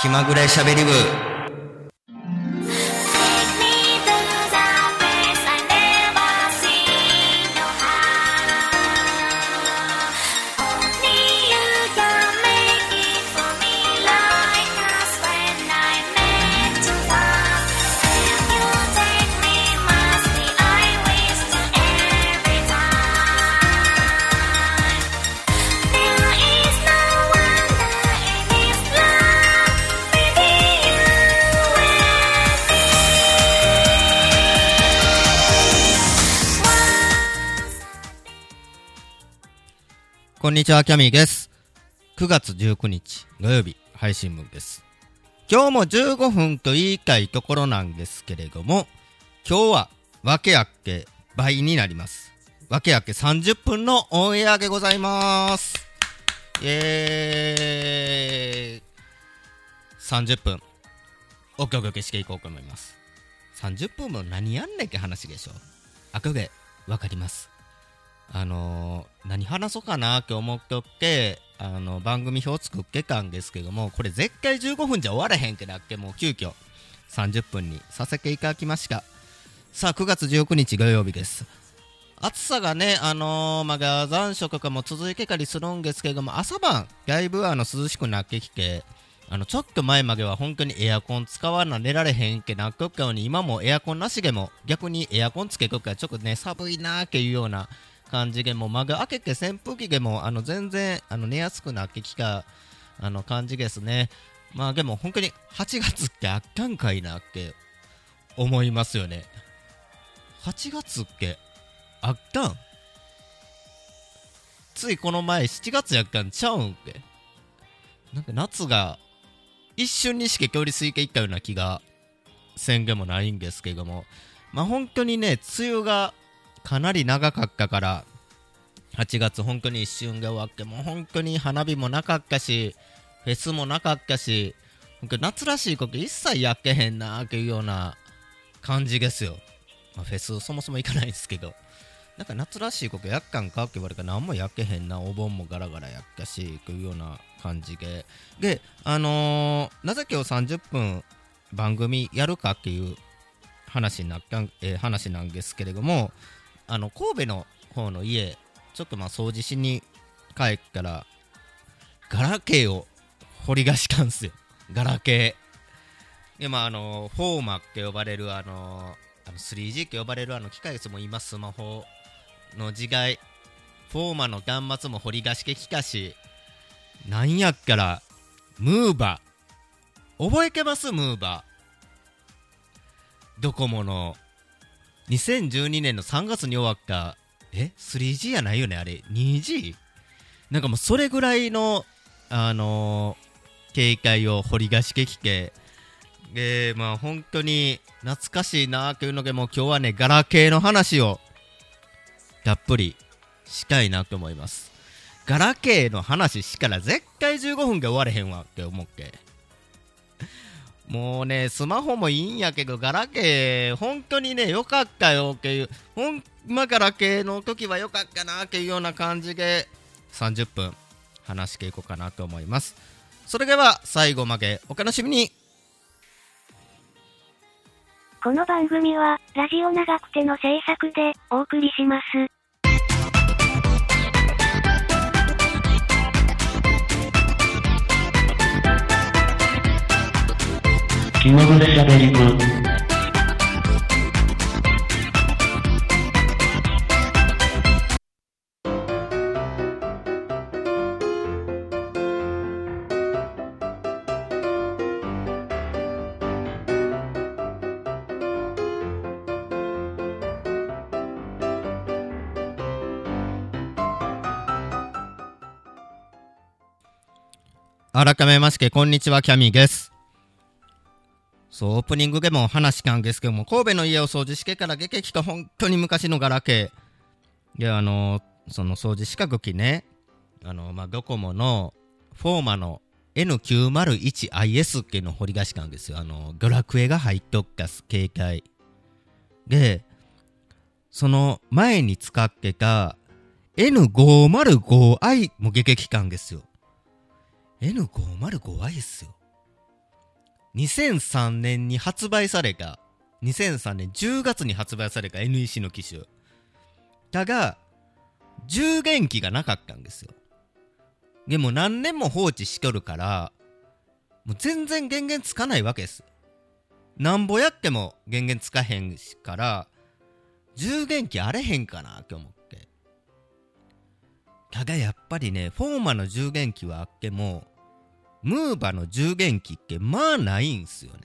気まぐれしゃべり部。こんにちは、キャミーです。9月19日土曜日配信分です。今日も15分と言いたいところなんですけれども、今日は分けあけ倍になります。分けあけ30分のオンエアでございます。イエーイ !30 分、おっけおけおけしていこうと思います。30分も何やんねんって話でしょ。後でわかります。あのー何話そうかなって思っとって、あの、番組表作ってたんですけども、これ絶対15分じゃ終われへんってなって、もう急遽30分にさせていただきました。さあ、9月19日土曜日です。暑さがね、あのーまだ残暑とかも続いてたりするんですけども、朝晩、だいぶあの涼しくなってきて、あの、ちょっと前までは本当にエアコン使わな寝られへんってなっとったのに、今もエアコンなしでも逆にエアコンつけとくからちょっとね、寒いなーっていうような感じでもう間が開けて扇風機でもあの全然あの寝やすくなってきたあの感じですね。まあでも本当に8月ってあったんかいなって思いますよね。8月ってあったん？ついこの前7月やったんちゃうんって。なんか夏が一瞬にしか距離水いけいったような気がせんでもないんですけども。まあ本当にね、梅雨がかなり長かったから、8月本当に一瞬で終わって、もう本当に花火もなかったし、フェスもなかったし、夏らしいこと一切やっけへんなーっていうような感じですよ。まあ、フェスそもそも行かないですけど、なんか夏らしいことやっかんかって言われたら何もやっけへんな、お盆もガラガラやったし、というような感じで。で、あのーなぜ今日30分番組やるかっていう話な、えー話なんですけれども、あの神戸の方の家、ちょっとまあ掃除しに帰ったら、ガラケーを掘り出したんすよ。ガラケー。で、まあ、あの、フォーマって呼ばれる、あの、あの 3G って呼ばれるあの機械ですも今スマホの時代、フォーマの端末も掘り出してきたし、なんやっから、ムーバー。覚えてます？ムーバー。ドコモの2012年の3月に終わった、え ?3G やないよね？あれ ?2G? なんかもうそれぐらいの、あのー警戒を掘り出してきて、で、まあ本当に懐かしいなというので、もう今日はね、ガラケーの話をたっぷりしたいなと思います。ガラケーの話しから絶対15分で終われへんわって思って。もうね、スマホもいいんやけど、ガラケー、本当にね、良かったよっていう、ほんまガラケーの時は良かったなっていうような感じで、30分話していこうかなと思います。それでは、最後までお楽しみにこの番組は、ラジオ長くての制作で、お送りします。気まぐれしゃべり部改めまして、こんにちは、キャミーです。そう、オープニングでも話したんですけども、神戸の家を掃除してから出てきた本当に昔のガラケー。で、あのその掃除した時ね、あのまあ、ドコモのフォーマの N901IS っていうのを掘り出したんですよ。あの、ドラクエが入っとった携帯。で、その前に使ってた N505i も出てきたんですよ。N505i っすよ。2003年に発売された、2003年10月に発売された NEC の機種。だが、充電器がなかったんですよ。でも何年も放置しとるから、もう全然電源つかないわけです。なんぼやっても電源つかへんしから、充電器あれへんかなって思って。ただやっぱりね、フォーマの充電器はあっても、ムーバの充電器ってまあないんすよね。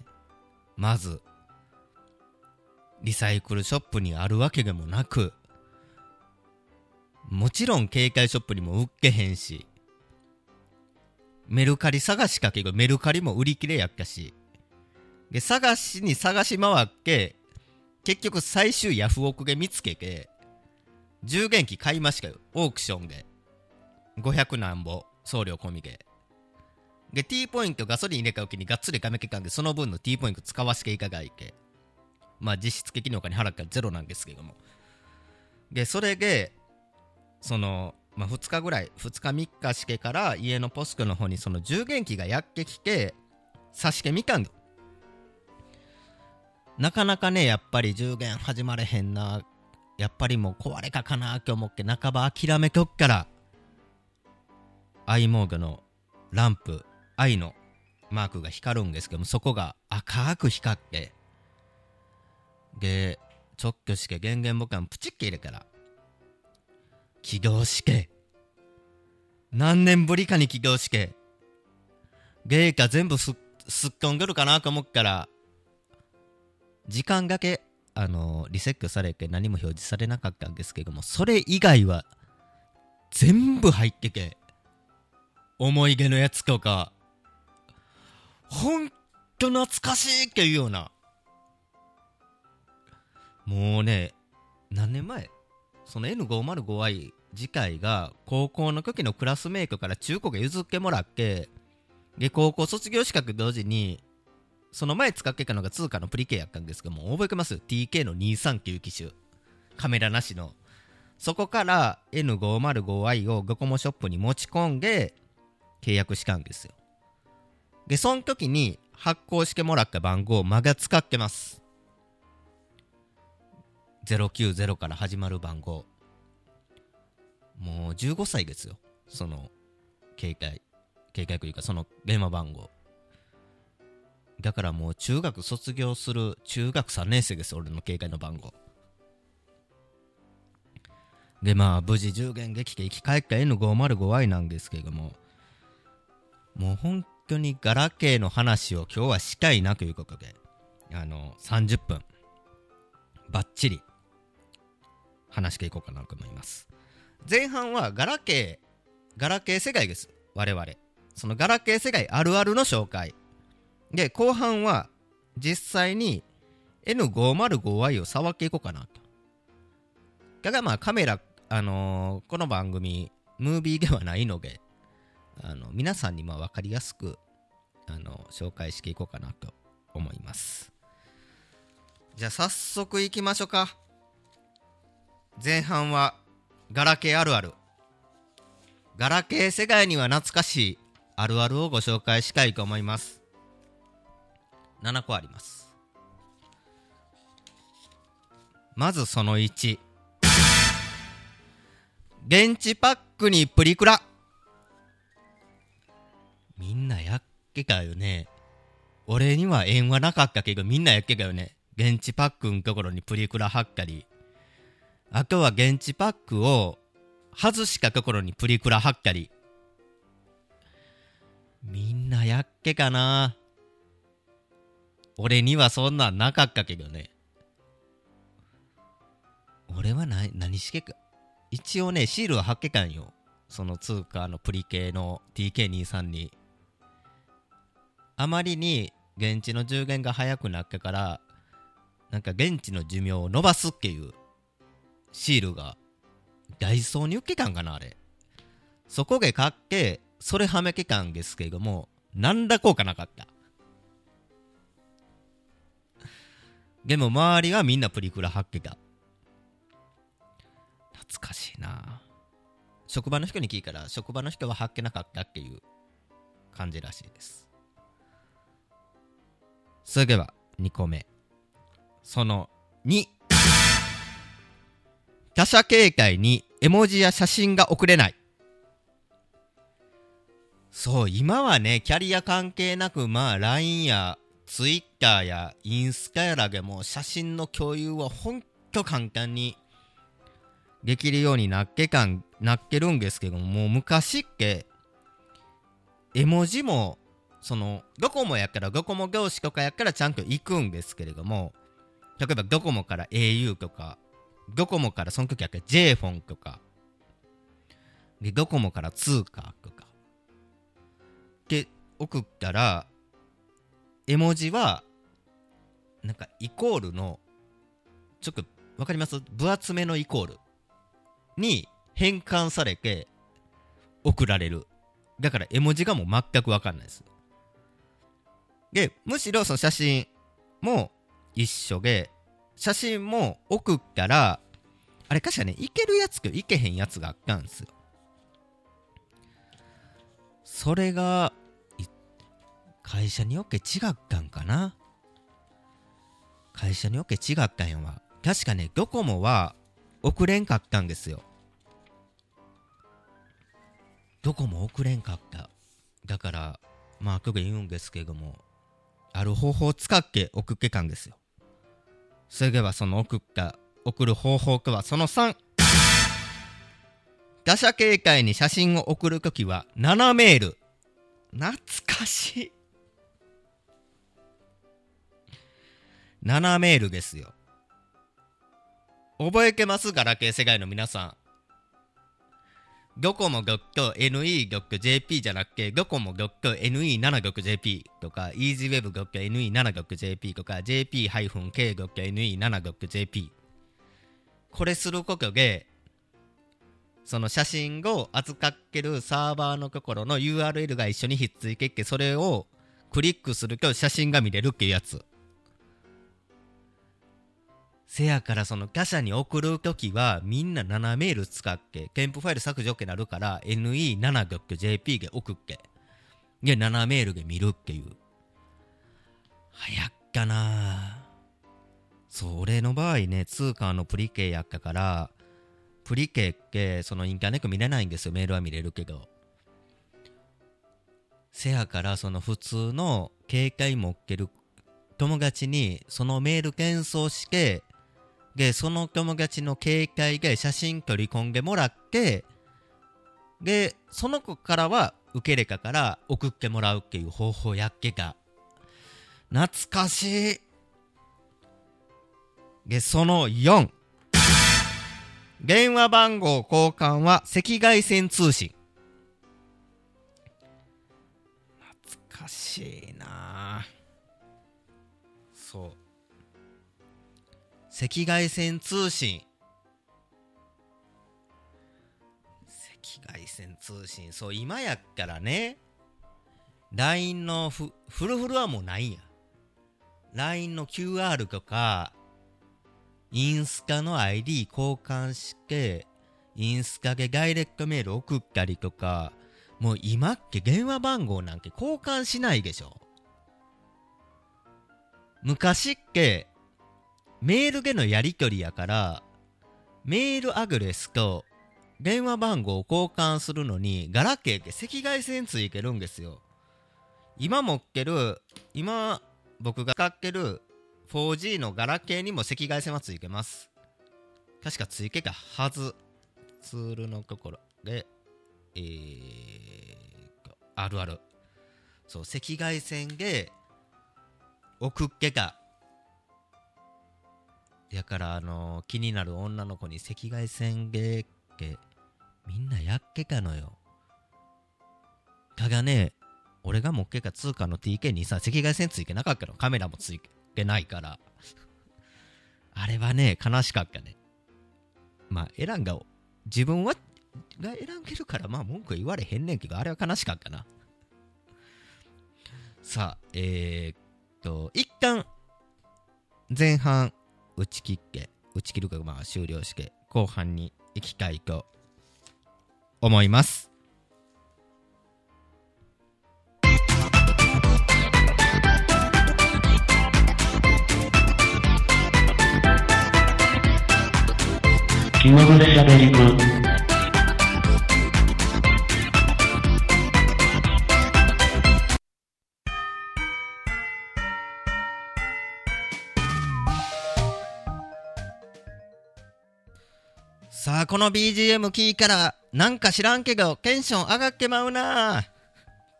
まず。リサイクルショップにあるわけでもなく、もちろん携帯ショップにも売っけへんし、メルカリ探しかけどメルカリも売り切れやったし、で、探しに探し回って、結局最終ヤフオクで見つけて、充電器買いましたよ。オークションで。500何ぼ、送料込みで。で、T ポイントガソリン入れた時にがっつりガメけたんで、その分の T ポイント使わせていただいて。まあ実質的にお金払ったらゼロなんですけども。で、それで、その、まあ2日ぐらい、2日3日してから家のポストの方にその充電器がやってきて、差しけみかんだなかなかね、やっぱり充電始まれへんな。やっぱりもう壊れかかなって思って半ば諦めとっから、アイモーグのランプ、愛のマークが光るんですけども、そこが赤く光って、で、直挙して電源ボタンプチッけ入れたら、起動して、何年ぶりかに起動して、ゲーカ全部すすっ込んでるかなと思ったら、時間だけ、あのリセットされて何も表示されなかったんですけども、それ以外は、全部入ってけ、思い出のやつとか、ほんと懐かしいっていうような、もうね、何年前？その N505i 次回が高校の時のクラスメイクから中古が譲ってもらって、で、高校卒業資格同時に、その前使ってたのが通貨のプリケやったんですけども、覚えてます ?TK の239機種。カメラなしの。そこから N505i をドコモショップに持ち込んで契約したんですよ。で、その時に発行してもらった番号をまだ使ってます。090から始まる番号。もう15歳ですよ。その、携帯。携帯というか、その電話番号。だからもう中学卒業する中学3年生です、俺の携帯の番号。で、まあ、無事10元できて生き返った N505i なんですけれども、もう本当にガラケーの話を今日はしたいなということで、あの、30分、バッチリ、話していこうかなと思います。前半はガラケー、ガラケー世界です。我々。そのガラケー世界あるあるの紹介。で、後半は実際に N505i を触っていこうかなと。だからまあカメラ、あのーこの番組、ムービーではないので、あの皆さんにまあ分かりやすく、あの紹介していこうかなと思います。じゃあ早速いきましょうか。前半はガラケーあるある。ガラケー世界には懐かしいあるあるをご紹介したいと思います。7個あります。まずその1。現地パックにプリクラ。みんなやっけかよね。俺には縁はなかったけどみんなやっけかよね。現地パックのところにプリクラ貼ったり。あとは現地パックを外したところにプリクラ貼ったり。みんなやっけかな俺にはそんなんなかったけどね。俺はな何しけか。一応ね、シールは貼っけたんよ。その通貨のプリ系の TK23 に。あまりに現地の充電が早くなってから、なんか現地の寿命を伸ばすっていうシールがダイソーに売ってたんかなあれ。そこで買って、それはめけたんですけれども、なんら効果なかった。でも周りはみんなプリクラ貼ってた。懐かしいな職場の人に聞いたら、職場の人は貼ってなかったっていう感じらしいです。それでは2個目。その2他者警戒に絵文字や写真が送れない。そう今はねキャリア関係なくまあ LINE や Twitter やインスタやらでも写真の共有はほんと簡単にできるようになっけかんなっけるんですけどももう昔っけ絵文字もそのドコモやからドコモ業種とかやからちゃんと行くんですけれども例えばドコモから au とかドコモからその時やから j フォンとかでドコモから通貨とかで送ったら絵文字はなんかイコールのちょっとわかります？分厚めのイコールに変換されて送られる。だから絵文字がもう全くわかんないです。でむしろその写真も一緒で写真も送ったらあれ確かねいけるやつといけへんやつがあったんですよ。それが会社によって違ったんかな？会社によって違ったんやわ。確かねドコモは送れんかったんですよ。どこも送れんかった。だからまあよく言うんですけどもある方法を使って送ってかんですよ。それではその送った送る方法とはその3打者警戒に写真を送るときは7メール。懐かしい。7メールですよ。覚えてます？ガラケー世界の皆さん。ドコモドット NE ドット JP じゃなくて、ドコモドット NE7 ドット JP とか、EasyWeb ドット NE7 ドット JP とか、JP-K ドット NE7 ドット JP。これすることで、その写真を預かってるサーバーのところの URL が一緒にひっついてって、それをクリックすると写真が見れるっていうやつ。せやからその他社に送るときはみんな7メール使って添付ファイル削除ってなるから ne7.jp で送って。で7メールで見るっていう。早っかな。そう俺の場合ね通貨のプリケやったからプリケってそのインターネット見れないんですよ。メールは見れるけど。せやからその普通の携帯持ってる友達にそのメール転送してで、その友達の携帯で写真取り込んでもらって、で、その子からは受けれかから送ってもらうっていう方法やっけか。懐かしい。で、その4。電話番号交換は赤外線通信。懐かしいな赤外線通信。赤外線通信。そう今やったらね。LINE のフフルフルはもうないんや LINE の QR とかインスタの ID 交換してインスタでダイレクトメール送ったりとかもう今っけ電話番号なんて交換しないでしょ。昔っけメールでのやり取りやから、メールアドレスと電話番号を交換するのに、ガラケーって赤外線ついてるんですよ。今持ってる、今僕が使ってる 4G のガラケーにも赤外線はついてます。確かついてたはず。ツールのところで、えー、あるある。そう、赤外線で送ってたやからあの気になる女の子に赤外線でってみんなやっけかのよ。ただね俺が持っけた通貨の TK にさ赤外線ついてなかったの。カメラもついてないから。あれはね悲しかったね。まあ選んが自分はが選んでるからまあ文句言われへんねんけどあれは悲しかったな。さあえー、っと一旦前半打ち切って、打ち切るか、まあ終了して、後半に行きたいと思います。気まぐれしゃべりくあこの BGM 聞いたらなんか知らんけどテンション上がっけまうな。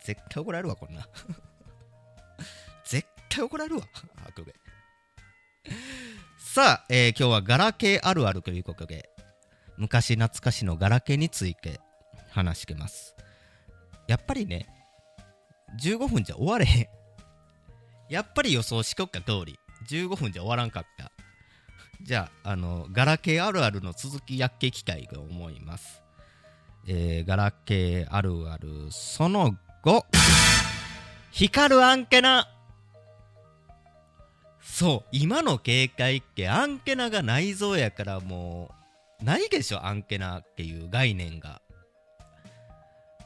絶対怒られるわこんな。絶対怒られるわあくべ。さあ、えー今日はガラケーあるあるということで昔懐かしのガラケーについて話してます。やっぱりね15分じゃ終われへん。やっぱり予想しとった通り。15分じゃ終わらんかった。じゃあ、あの、ガラケーあるあるの続きやっけきたいと思います。えー、ガラケーあるある、その5、光るアンケナ。そう、今の警戒ってアンケナが内蔵やからもう、ないでしょ、アンケナっていう概念が。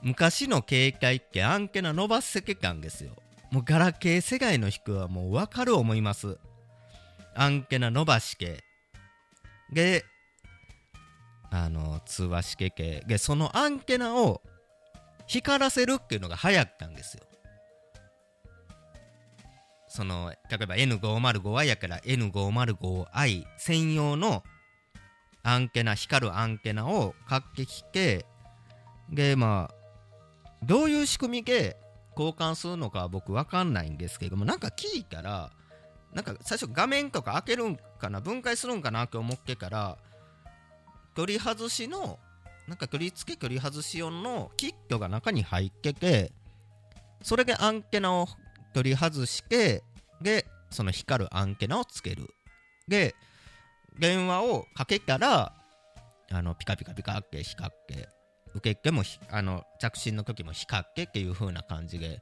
昔の警戒ってアンケナ伸ばせてたんですよ。もうガラケー世界の人はもうわかる思います。アンケナ伸ばし系であの通話しけ系でそのアンテナを光らせるっていうのが流行ったんですよ。その例えば N505i やから N505i 専用のアンテナ光るアンテナを買ってきてでまあどういう仕組みで交換するのか僕わかんないんですけどもなんか聞いたらなんか最初画面とか開けるんかな分解するんかなって思ってから取り外しのなんか取り付け取り外し用のキットが中に入っててそれでアンテナを取り外してでその光るアンテナをつける。で電話をかけたらあのピカピカピカって光って受付もあの着信の時も光ってっていう風な感じで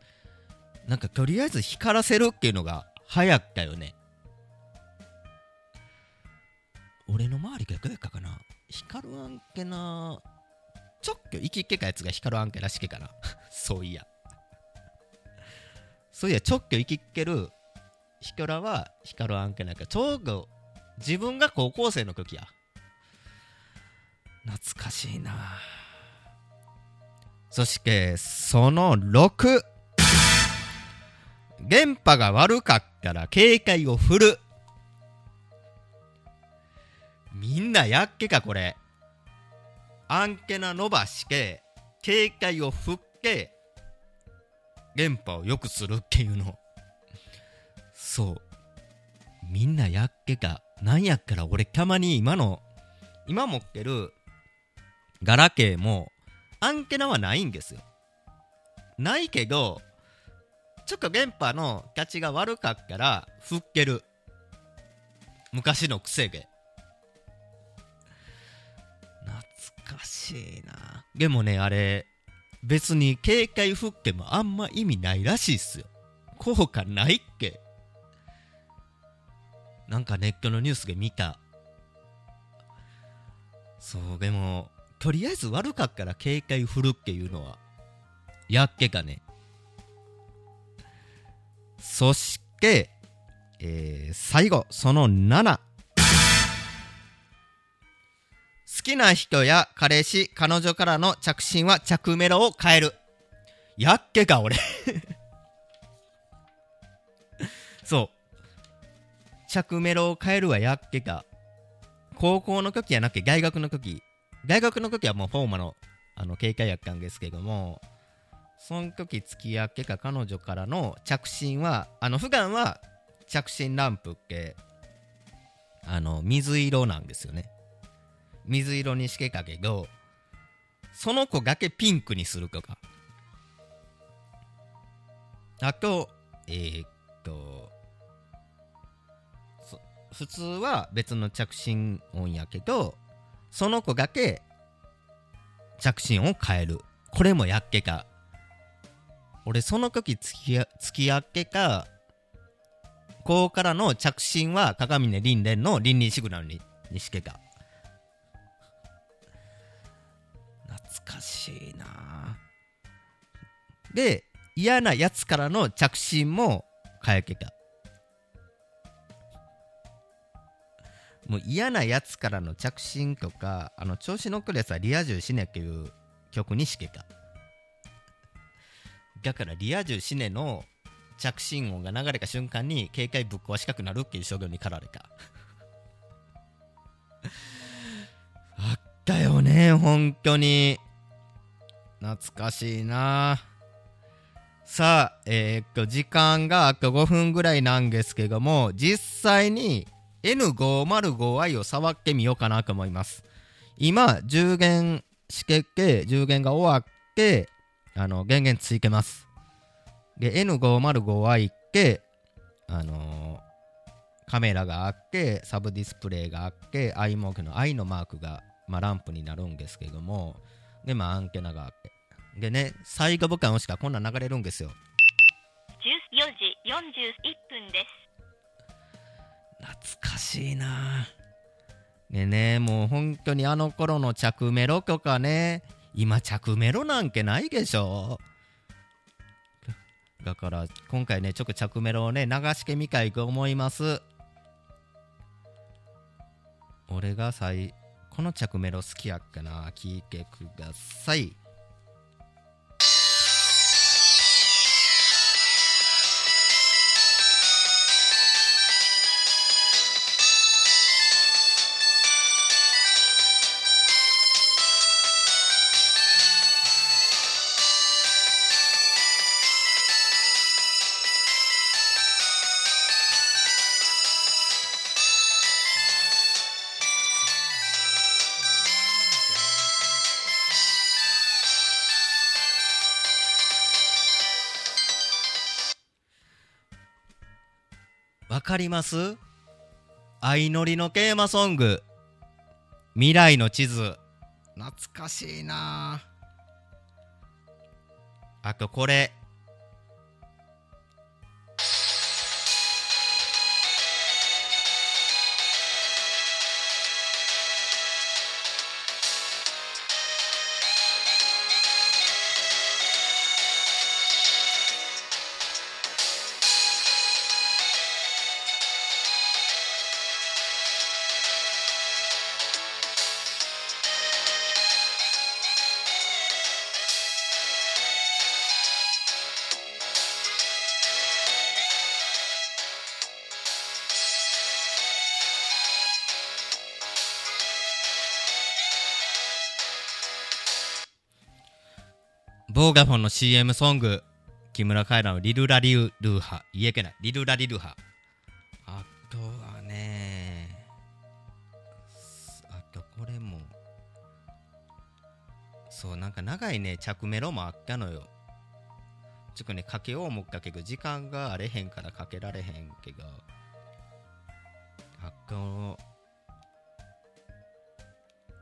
なんかとりあえず光らせるっていうのが流行ったよね。俺の周りがどうやったかな。光るアンケナ。ちょっきょ生きっけかやつが光るアンケナしけかな。そういや。そういやちょっきっける。ヒコラは光るアンケナやか。ちょうど自分が高校生の時や。懐かしいな。そしてその6電波が悪かったら警戒を振る。みんなやっけかこれ。アンテナ伸ばして警戒を振って電波を良くするっていうの。そう。みんなやっけか。なんやっから俺たまに今の今持ってるガラケーもアンテナはないんですよ。ないけどちょっと電波のキャッチが悪かったら振っける。昔の癖で。懐かしいな。でもねあれ別に警戒振ってもあんま意味ないらしいっすよ。効果ないっけ。なんかネットのニュースで見た。そうでもとりあえず悪かったら警戒振るっていうのはやっけかね。そして、えー最後、その7。好きな人や彼氏、彼女からの着信は着メロを変える。やっけか、俺。そう。着メロを変えるはやっけか。高校の時やなくて大学の時。大学の時はもうフォーマの、あの、警戒やったんですけども、その時付き合ってか彼女からの着信はあの普段は着信ランプってあの水色なんですよね。水色にしてたけどその子だけピンクにするとか。あとえーっと普通は別の着信音やけどその子だけ着信音を変える。これもやっけか。俺その時付き合付き合ってかこうからの着信は鏡根凛蓮の倫理シグナルににしてた懐かしいな。で嫌なやつからの着信も変えてた。もう嫌なやつからの着信とかあの調子乗っくるやつはリア充死ねっていう曲にしけか。だからリア充死ねの着信音が流れた瞬間に警戒ぶっ壊したくなるっていう商業に駆られた。あったよね本当に。懐かしいな。さあえーっと時間があと5分ぐらいなんですけども実際に N505i を触ってみようかなと思います。今10弦しけって10弦が終わってあの電源ついてます。で N505i ってあのーカメラがあってサブディスプレイがあって i モークの i のマークが、まあ、ランプになるんですけどもでまあアンテナがあって。でね最後ボタン押したらこんなん流れるんですよ。14時41分です。懐かしいな。でねもう本当にあの頃の着メロとかね今着メロなんけないでしょ。だから今回ねちょっと着メロをね流してみたいと思います。俺がさいこの着メロ好きやっかな。聞いてください。かります？相乗りのテーマソング。未来の地図。懐かしいな。あとこれ。ボーガフォンの CM ソング木村カエラのリルラリルーハ。言えけない。リルラリルハ。あとはねあとこれも。そうなんか長いね着メロもあったのよ。ちょっとねかけよう思ったけど時間があれへんからかけられへんけど。あと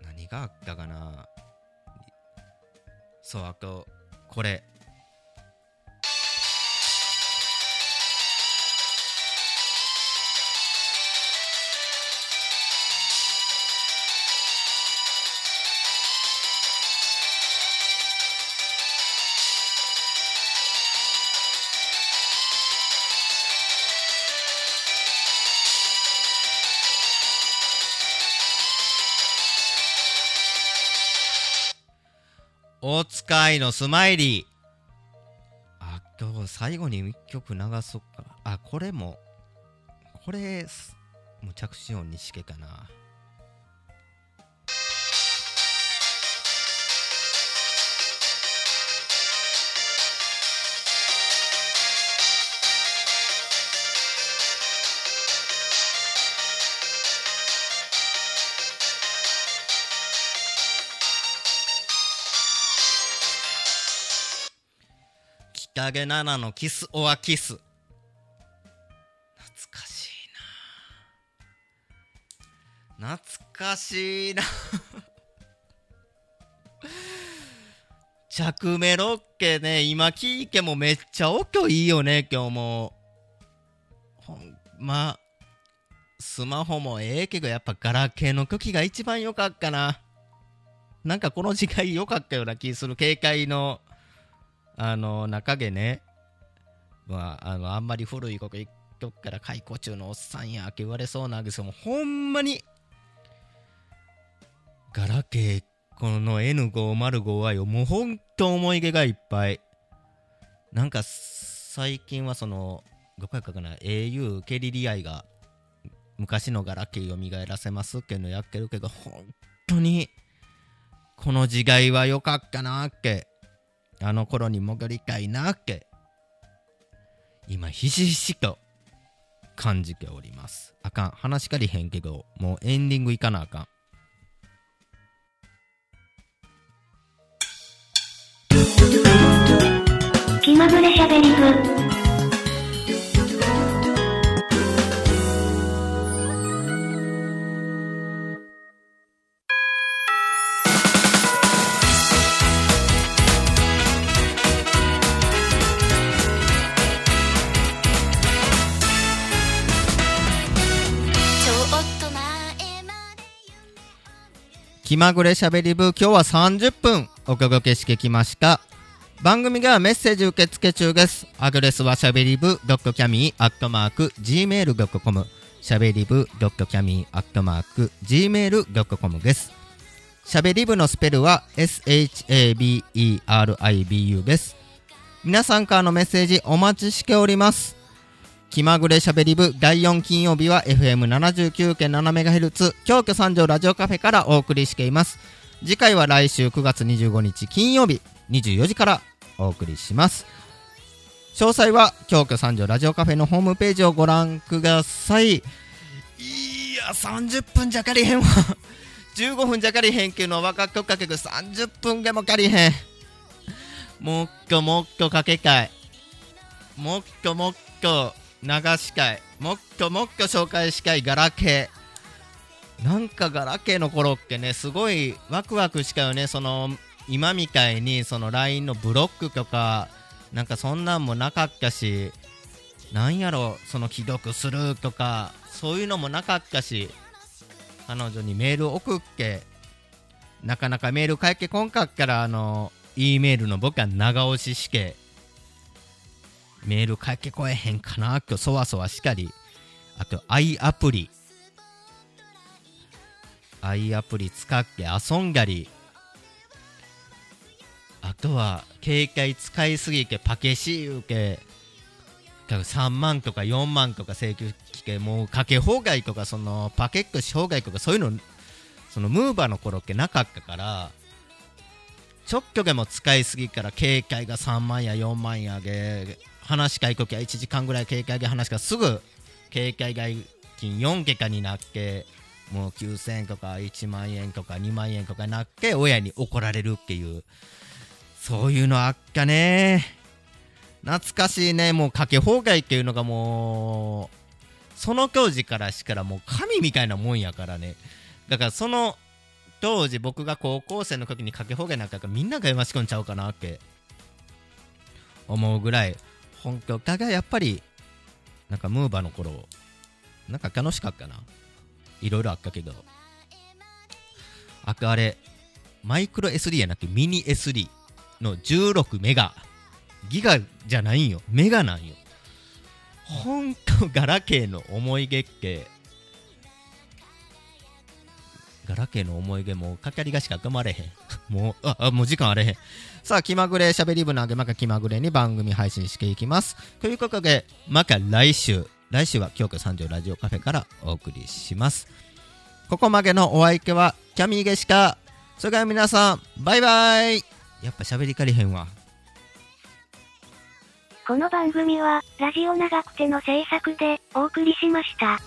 何があったかな。そうあとこれ。スカイのスマイリー。あ今日最後に一曲流そっかあこれもこれもう着信音にしけかな。北毛奈々のキスオアキス。懐かしいな。懐かしいな。着メロッケね。今聞いてもめっちゃ音いいよね。今日も。ほんまスマホもええけどやっぱガラケーの時が一番良かったな。なんかこの時代良かったような気する。警戒のあの中でね、まあ、あのあんまり古いこと言っとくから解雇中のおっさんやって言われそうなんですけどほんまに。ガラケー、この N505 はよ、もうほんと思い出がいっぱい。なんか、最近はその、どこやかな、au、ケリリアイが、昔のガラケーを蘇らせますっていうのやってるけど、本当に、この時代は良かったなーって、あの頃に戻りたいなって、今、ひしひしと感じております。あかん、話しかりへんけど、もうエンディングいかなあかん。気まぐれしゃべり部。気まぐれしゃべり部、今日は30分お届けしてきました。番組ではメッセージ受付中です。アドレスはしゃべり部 .cami.gmail.com しゃべり部 .cami.gmail.com です。しゃべり部のスペルは shaberibu です。皆さんからのメッセージお待ちしております。気まぐれしゃべり部第4金曜日は FM79.7MHz 京都三条ラジオカフェからお送りしています。次回は来週9月25日金曜日24時からお送りします。詳細は京都三条ラジオカフェのホームページをご覧ください。いや、30分じゃかりへんわ。15分じゃかりへんけど分かけど30分でもかりへん。もっともっとかけたい。もっともっと流したい。もっともっと紹介したいガラケー。なんかガラケーの頃ってね、すごいワクワクしたよね。その、今みたいにその LINE のブロックとか、なんかそんなんもなかったし、なんやろ、その既読するとか、そういうのもなかったし、彼女にメール送って、なかなかメール返ってこんかったら、あの、E メールの僕は長押しして、メール返ってこえへんかな。今日そわそわしたり、あと i アプリ、i アプリ使って遊んだり、あとは携帯使いすぎてパケシー受け、3万とか4万とか請求来て、もうかけ放題とか、そのパケットし放題とか、そういうの、そのムーバーの頃ってなかったから、直距でも使いすぎから携帯が3万や4万やで話し会ときは1時間ぐらい携帯で話しかすぐ携帯代金4桁になってもう9000円とか1万円とか2万円とかなって親に怒られるっていうそういうのあったね。懐かしいね。もうかけ放題っていうのがもうその当時からしからもう神みたいなもんやからね。だからその当時僕が高校生の時にかけ放題なんかみんなが読まし込んちゃうかなって思うぐらい本当だがやっぱりなんかムーバーの頃なんか楽しかったな。いろいろあったけど。あとあれマイクロ SD やなくてミニ SD の16メガ。ギガじゃないんよ。メガなんよ。本当ガラケーの思い出ってガラケーの思い出もうかかりがしか生まれへん。もう、あ、あもう時間あれへん。さあ、気まぐれしゃべり部のあげまか気まぐれに番組配信していきます。ということで、また来週、来週は京都三条ラジオカフェからお送りします。ここまでのお相手は、キャミーゲシカ。それから皆さん、バイバイやっぱ喋りかりへんわ。この番組は、ラジオ長くての制作でお送りしました。